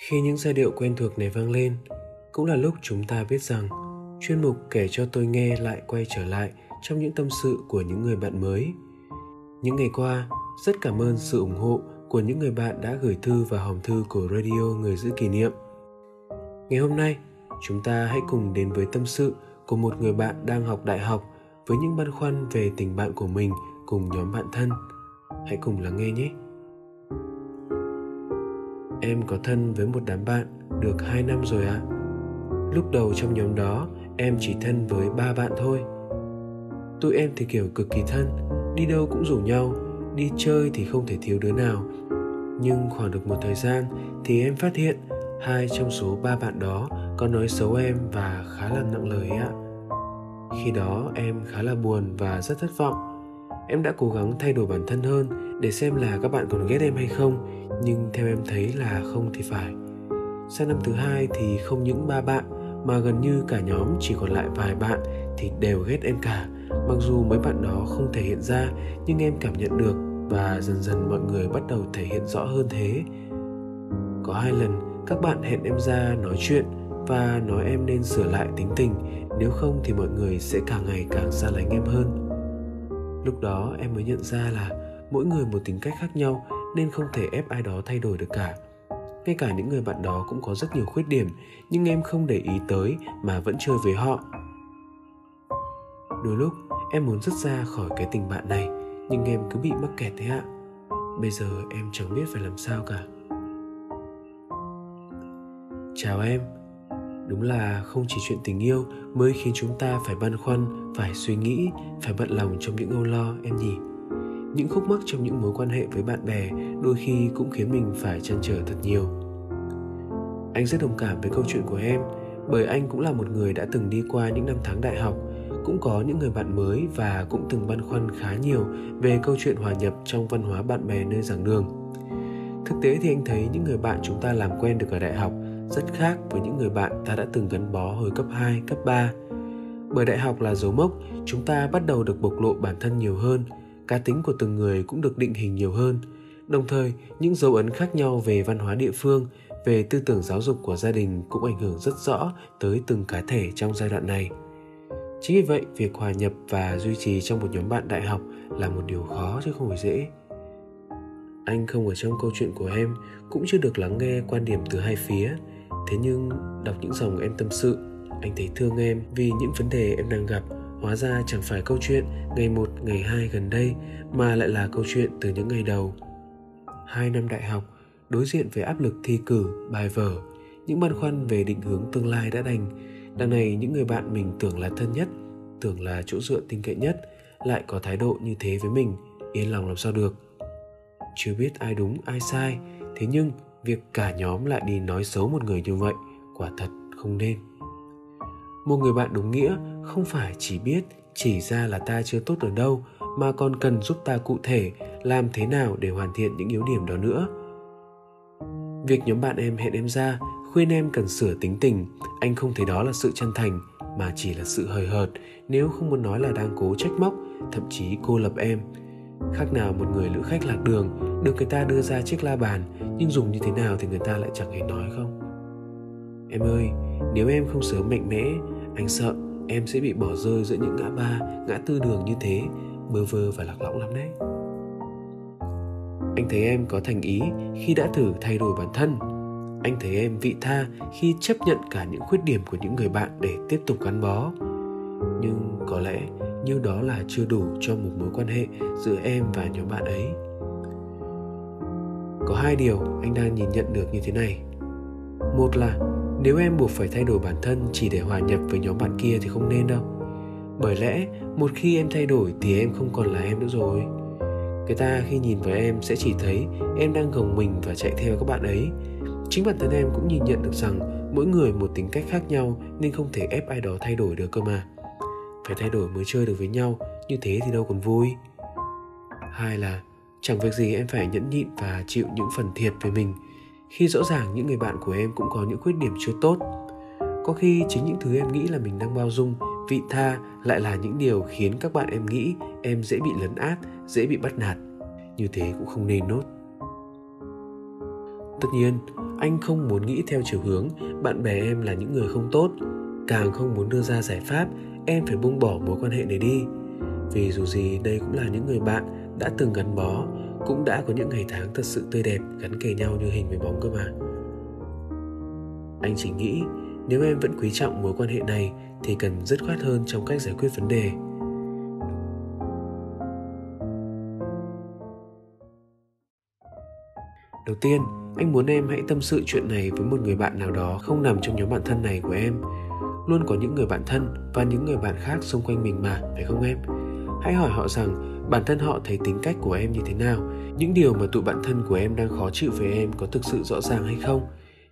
khi những giai điệu quen thuộc này vang lên, cũng là lúc chúng ta biết rằng chuyên mục kể cho tôi nghe lại quay trở lại trong những tâm sự của những người bạn mới. Những ngày qua, rất cảm ơn sự ủng hộ của những người bạn đã gửi thư và hòm thư của radio người giữ kỷ niệm. Ngày hôm nay, chúng ta hãy cùng đến với tâm sự của một người bạn đang học đại học với những băn khoăn về tình bạn của mình cùng nhóm bạn thân. Hãy cùng lắng nghe nhé em có thân với một đám bạn được 2 năm rồi ạ. À? Lúc đầu trong nhóm đó, em chỉ thân với ba bạn thôi. Tụi em thì kiểu cực kỳ thân, đi đâu cũng rủ nhau, đi chơi thì không thể thiếu đứa nào. Nhưng khoảng được một thời gian thì em phát hiện hai trong số ba bạn đó có nói xấu em và khá là nặng lời ạ. Khi đó em khá là buồn và rất thất vọng. Em đã cố gắng thay đổi bản thân hơn để xem là các bạn còn ghét em hay không, nhưng theo em thấy là không thì phải. Sang năm thứ hai thì không những ba bạn, mà gần như cả nhóm chỉ còn lại vài bạn thì đều ghét em cả. Mặc dù mấy bạn đó không thể hiện ra, nhưng em cảm nhận được và dần dần mọi người bắt đầu thể hiện rõ hơn thế. Có hai lần, các bạn hẹn em ra nói chuyện và nói em nên sửa lại tính tình, nếu không thì mọi người sẽ càng ngày càng xa lánh em hơn. Lúc đó em mới nhận ra là mỗi người một tính cách khác nhau nên không thể ép ai đó thay đổi được cả. Ngay cả những người bạn đó cũng có rất nhiều khuyết điểm, nhưng em không để ý tới mà vẫn chơi với họ. Đôi lúc, em muốn dứt ra khỏi cái tình bạn này, nhưng em cứ bị mắc kẹt thế ạ. Bây giờ em chẳng biết phải làm sao cả. Chào em. Đúng là không chỉ chuyện tình yêu mới khiến chúng ta phải băn khoăn, phải suy nghĩ, phải bận lòng trong những âu lo em nhỉ? Những khúc mắc trong những mối quan hệ với bạn bè đôi khi cũng khiến mình phải chăn trở thật nhiều anh rất đồng cảm với câu chuyện của em bởi anh cũng là một người đã từng đi qua những năm tháng đại học cũng có những người bạn mới và cũng từng băn khoăn khá nhiều về câu chuyện hòa nhập trong văn hóa bạn bè nơi giảng đường thực tế thì anh thấy những người bạn chúng ta làm quen được ở đại học rất khác với những người bạn ta đã từng gắn bó hồi cấp 2, cấp 3. Bởi đại học là dấu mốc, chúng ta bắt đầu được bộc lộ bản thân nhiều hơn, cá tính của từng người cũng được định hình nhiều hơn. Đồng thời, những dấu ấn khác nhau về văn hóa địa phương, về tư tưởng giáo dục của gia đình cũng ảnh hưởng rất rõ tới từng cá thể trong giai đoạn này. Chính vì vậy, việc hòa nhập và duy trì trong một nhóm bạn đại học là một điều khó chứ không phải dễ. Anh không ở trong câu chuyện của em, cũng chưa được lắng nghe quan điểm từ hai phía. Thế nhưng, đọc những dòng em tâm sự, anh thấy thương em vì những vấn đề em đang gặp hóa ra chẳng phải câu chuyện ngày một, ngày hai gần đây, mà lại là câu chuyện từ những ngày đầu. Hai năm đại học, đối diện với áp lực thi cử, bài vở, những băn khoăn về định hướng tương lai đã đành. Đằng này những người bạn mình tưởng là thân nhất, tưởng là chỗ dựa tin cậy nhất, lại có thái độ như thế với mình, yên lòng làm sao được. Chưa biết ai đúng, ai sai, thế nhưng việc cả nhóm lại đi nói xấu một người như vậy, quả thật không nên một người bạn đúng nghĩa không phải chỉ biết chỉ ra là ta chưa tốt ở đâu, mà còn cần giúp ta cụ thể làm thế nào để hoàn thiện những yếu điểm đó nữa. Việc nhóm bạn em hẹn em ra khuyên em cần sửa tính tình, anh không thấy đó là sự chân thành, mà chỉ là sự hời hợt, nếu không muốn nói là đang cố trách móc, thậm chí cô lập em. Khác nào một người lữ khách lạc đường, được người ta đưa ra chiếc la bàn, nhưng dùng như thế nào thì người ta lại chẳng hề nói không. Em ơi nếu em không sớm mạnh mẽ, anh sợ em sẽ bị bỏ rơi giữa những ngã ba, ngã tư đường như thế. Bơ vơ và lạc lõng lắm đấy. Anh thấy em có thành ý khi đã thử thay đổi bản thân. Anh thấy em vị tha khi chấp nhận cả những khuyết điểm của những người bạn để tiếp tục gắn bó. Nhưng có lẽ như đó là chưa đủ cho một mối quan hệ giữa em và nhóm bạn ấy. Có hai điều anh đang nhìn nhận được như thế này. Một là nếu em buộc phải thay đổi bản thân chỉ để hòa nhập với nhóm bạn kia thì không nên đâu. Bởi lẽ, một khi em thay đổi thì em không còn là em nữa rồi. Người ta khi nhìn vào em sẽ chỉ thấy em đang gồng mình và chạy theo các bạn ấy. Chính bản thân em cũng nhìn nhận được rằng mỗi người một tính cách khác nhau nên không thể ép ai đó thay đổi được cơ mà. Phải thay đổi mới chơi được với nhau, như thế thì đâu còn vui. Hai là, chẳng việc gì em phải nhẫn nhịn và chịu những phần thiệt về mình khi rõ ràng những người bạn của em cũng có những khuyết điểm chưa tốt, có khi chính những thứ em nghĩ là mình đang bao dung, vị tha lại là những điều khiến các bạn em nghĩ em dễ bị lấn át, dễ bị bắt nạt. Như thế cũng không nên nốt. Tất nhiên, anh không muốn nghĩ theo chiều hướng bạn bè em là những người không tốt. Càng không muốn đưa ra giải pháp, em phải buông bỏ mối quan hệ này đi. Vì dù gì đây cũng là những người bạn đã từng gắn bó cũng đã có những ngày tháng thật sự tươi đẹp, gắn kề nhau như hình với bóng cơ mà. Anh chỉ nghĩ, nếu em vẫn quý trọng mối quan hệ này, thì cần dứt khoát hơn trong cách giải quyết vấn đề. Đầu tiên, anh muốn em hãy tâm sự chuyện này với một người bạn nào đó không nằm trong nhóm bạn thân này của em. Luôn có những người bạn thân và những người bạn khác xung quanh mình mà, phải không em? Hãy hỏi họ rằng bản thân họ thấy tính cách của em như thế nào? Những điều mà tụi bạn thân của em đang khó chịu với em có thực sự rõ ràng hay không?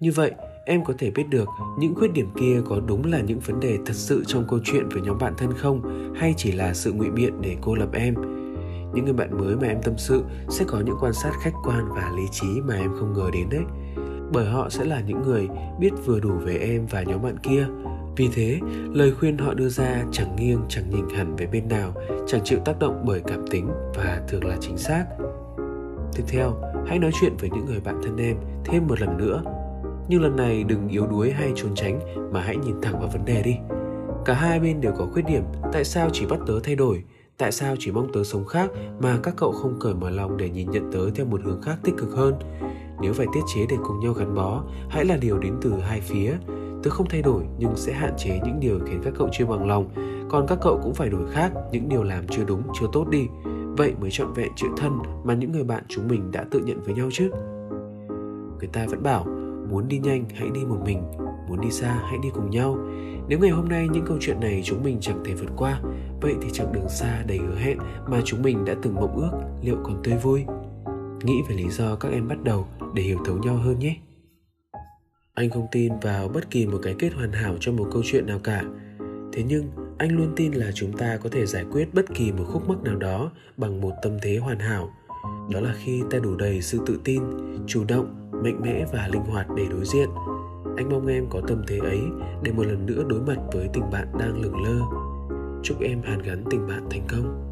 Như vậy, em có thể biết được những khuyết điểm kia có đúng là những vấn đề thật sự trong câu chuyện với nhóm bạn thân không? Hay chỉ là sự ngụy biện để cô lập em? Những người bạn mới mà em tâm sự sẽ có những quan sát khách quan và lý trí mà em không ngờ đến đấy bởi họ sẽ là những người biết vừa đủ về em và nhóm bạn kia. Vì thế, lời khuyên họ đưa ra chẳng nghiêng, chẳng nhìn hẳn về bên nào, chẳng chịu tác động bởi cảm tính và thường là chính xác. Tiếp theo, hãy nói chuyện với những người bạn thân em thêm một lần nữa. Nhưng lần này đừng yếu đuối hay trốn tránh mà hãy nhìn thẳng vào vấn đề đi. Cả hai bên đều có khuyết điểm tại sao chỉ bắt tớ thay đổi, tại sao chỉ mong tớ sống khác mà các cậu không cởi mở lòng để nhìn nhận tớ theo một hướng khác tích cực hơn nếu phải tiết chế để cùng nhau gắn bó, hãy là điều đến từ hai phía. Tớ không thay đổi, nhưng sẽ hạn chế những điều khiến các cậu chưa bằng lòng. Còn các cậu cũng phải đổi khác, những điều làm chưa đúng, chưa tốt đi. Vậy mới trọn vẹn chữ thân mà những người bạn chúng mình đã tự nhận với nhau chứ. Người ta vẫn bảo, muốn đi nhanh, hãy đi một mình. Muốn đi xa, hãy đi cùng nhau. Nếu ngày hôm nay những câu chuyện này chúng mình chẳng thể vượt qua, vậy thì chặng đường xa đầy hứa hẹn mà chúng mình đã từng mộng ước liệu còn tươi vui. Nghĩ về lý do các em bắt đầu để hiểu thấu nhau hơn nhé. Anh không tin vào bất kỳ một cái kết hoàn hảo cho một câu chuyện nào cả. Thế nhưng, anh luôn tin là chúng ta có thể giải quyết bất kỳ một khúc mắc nào đó bằng một tâm thế hoàn hảo. Đó là khi ta đủ đầy sự tự tin, chủ động, mạnh mẽ và linh hoạt để đối diện. Anh mong em có tâm thế ấy để một lần nữa đối mặt với tình bạn đang lửng lơ. Chúc em hàn gắn tình bạn thành công.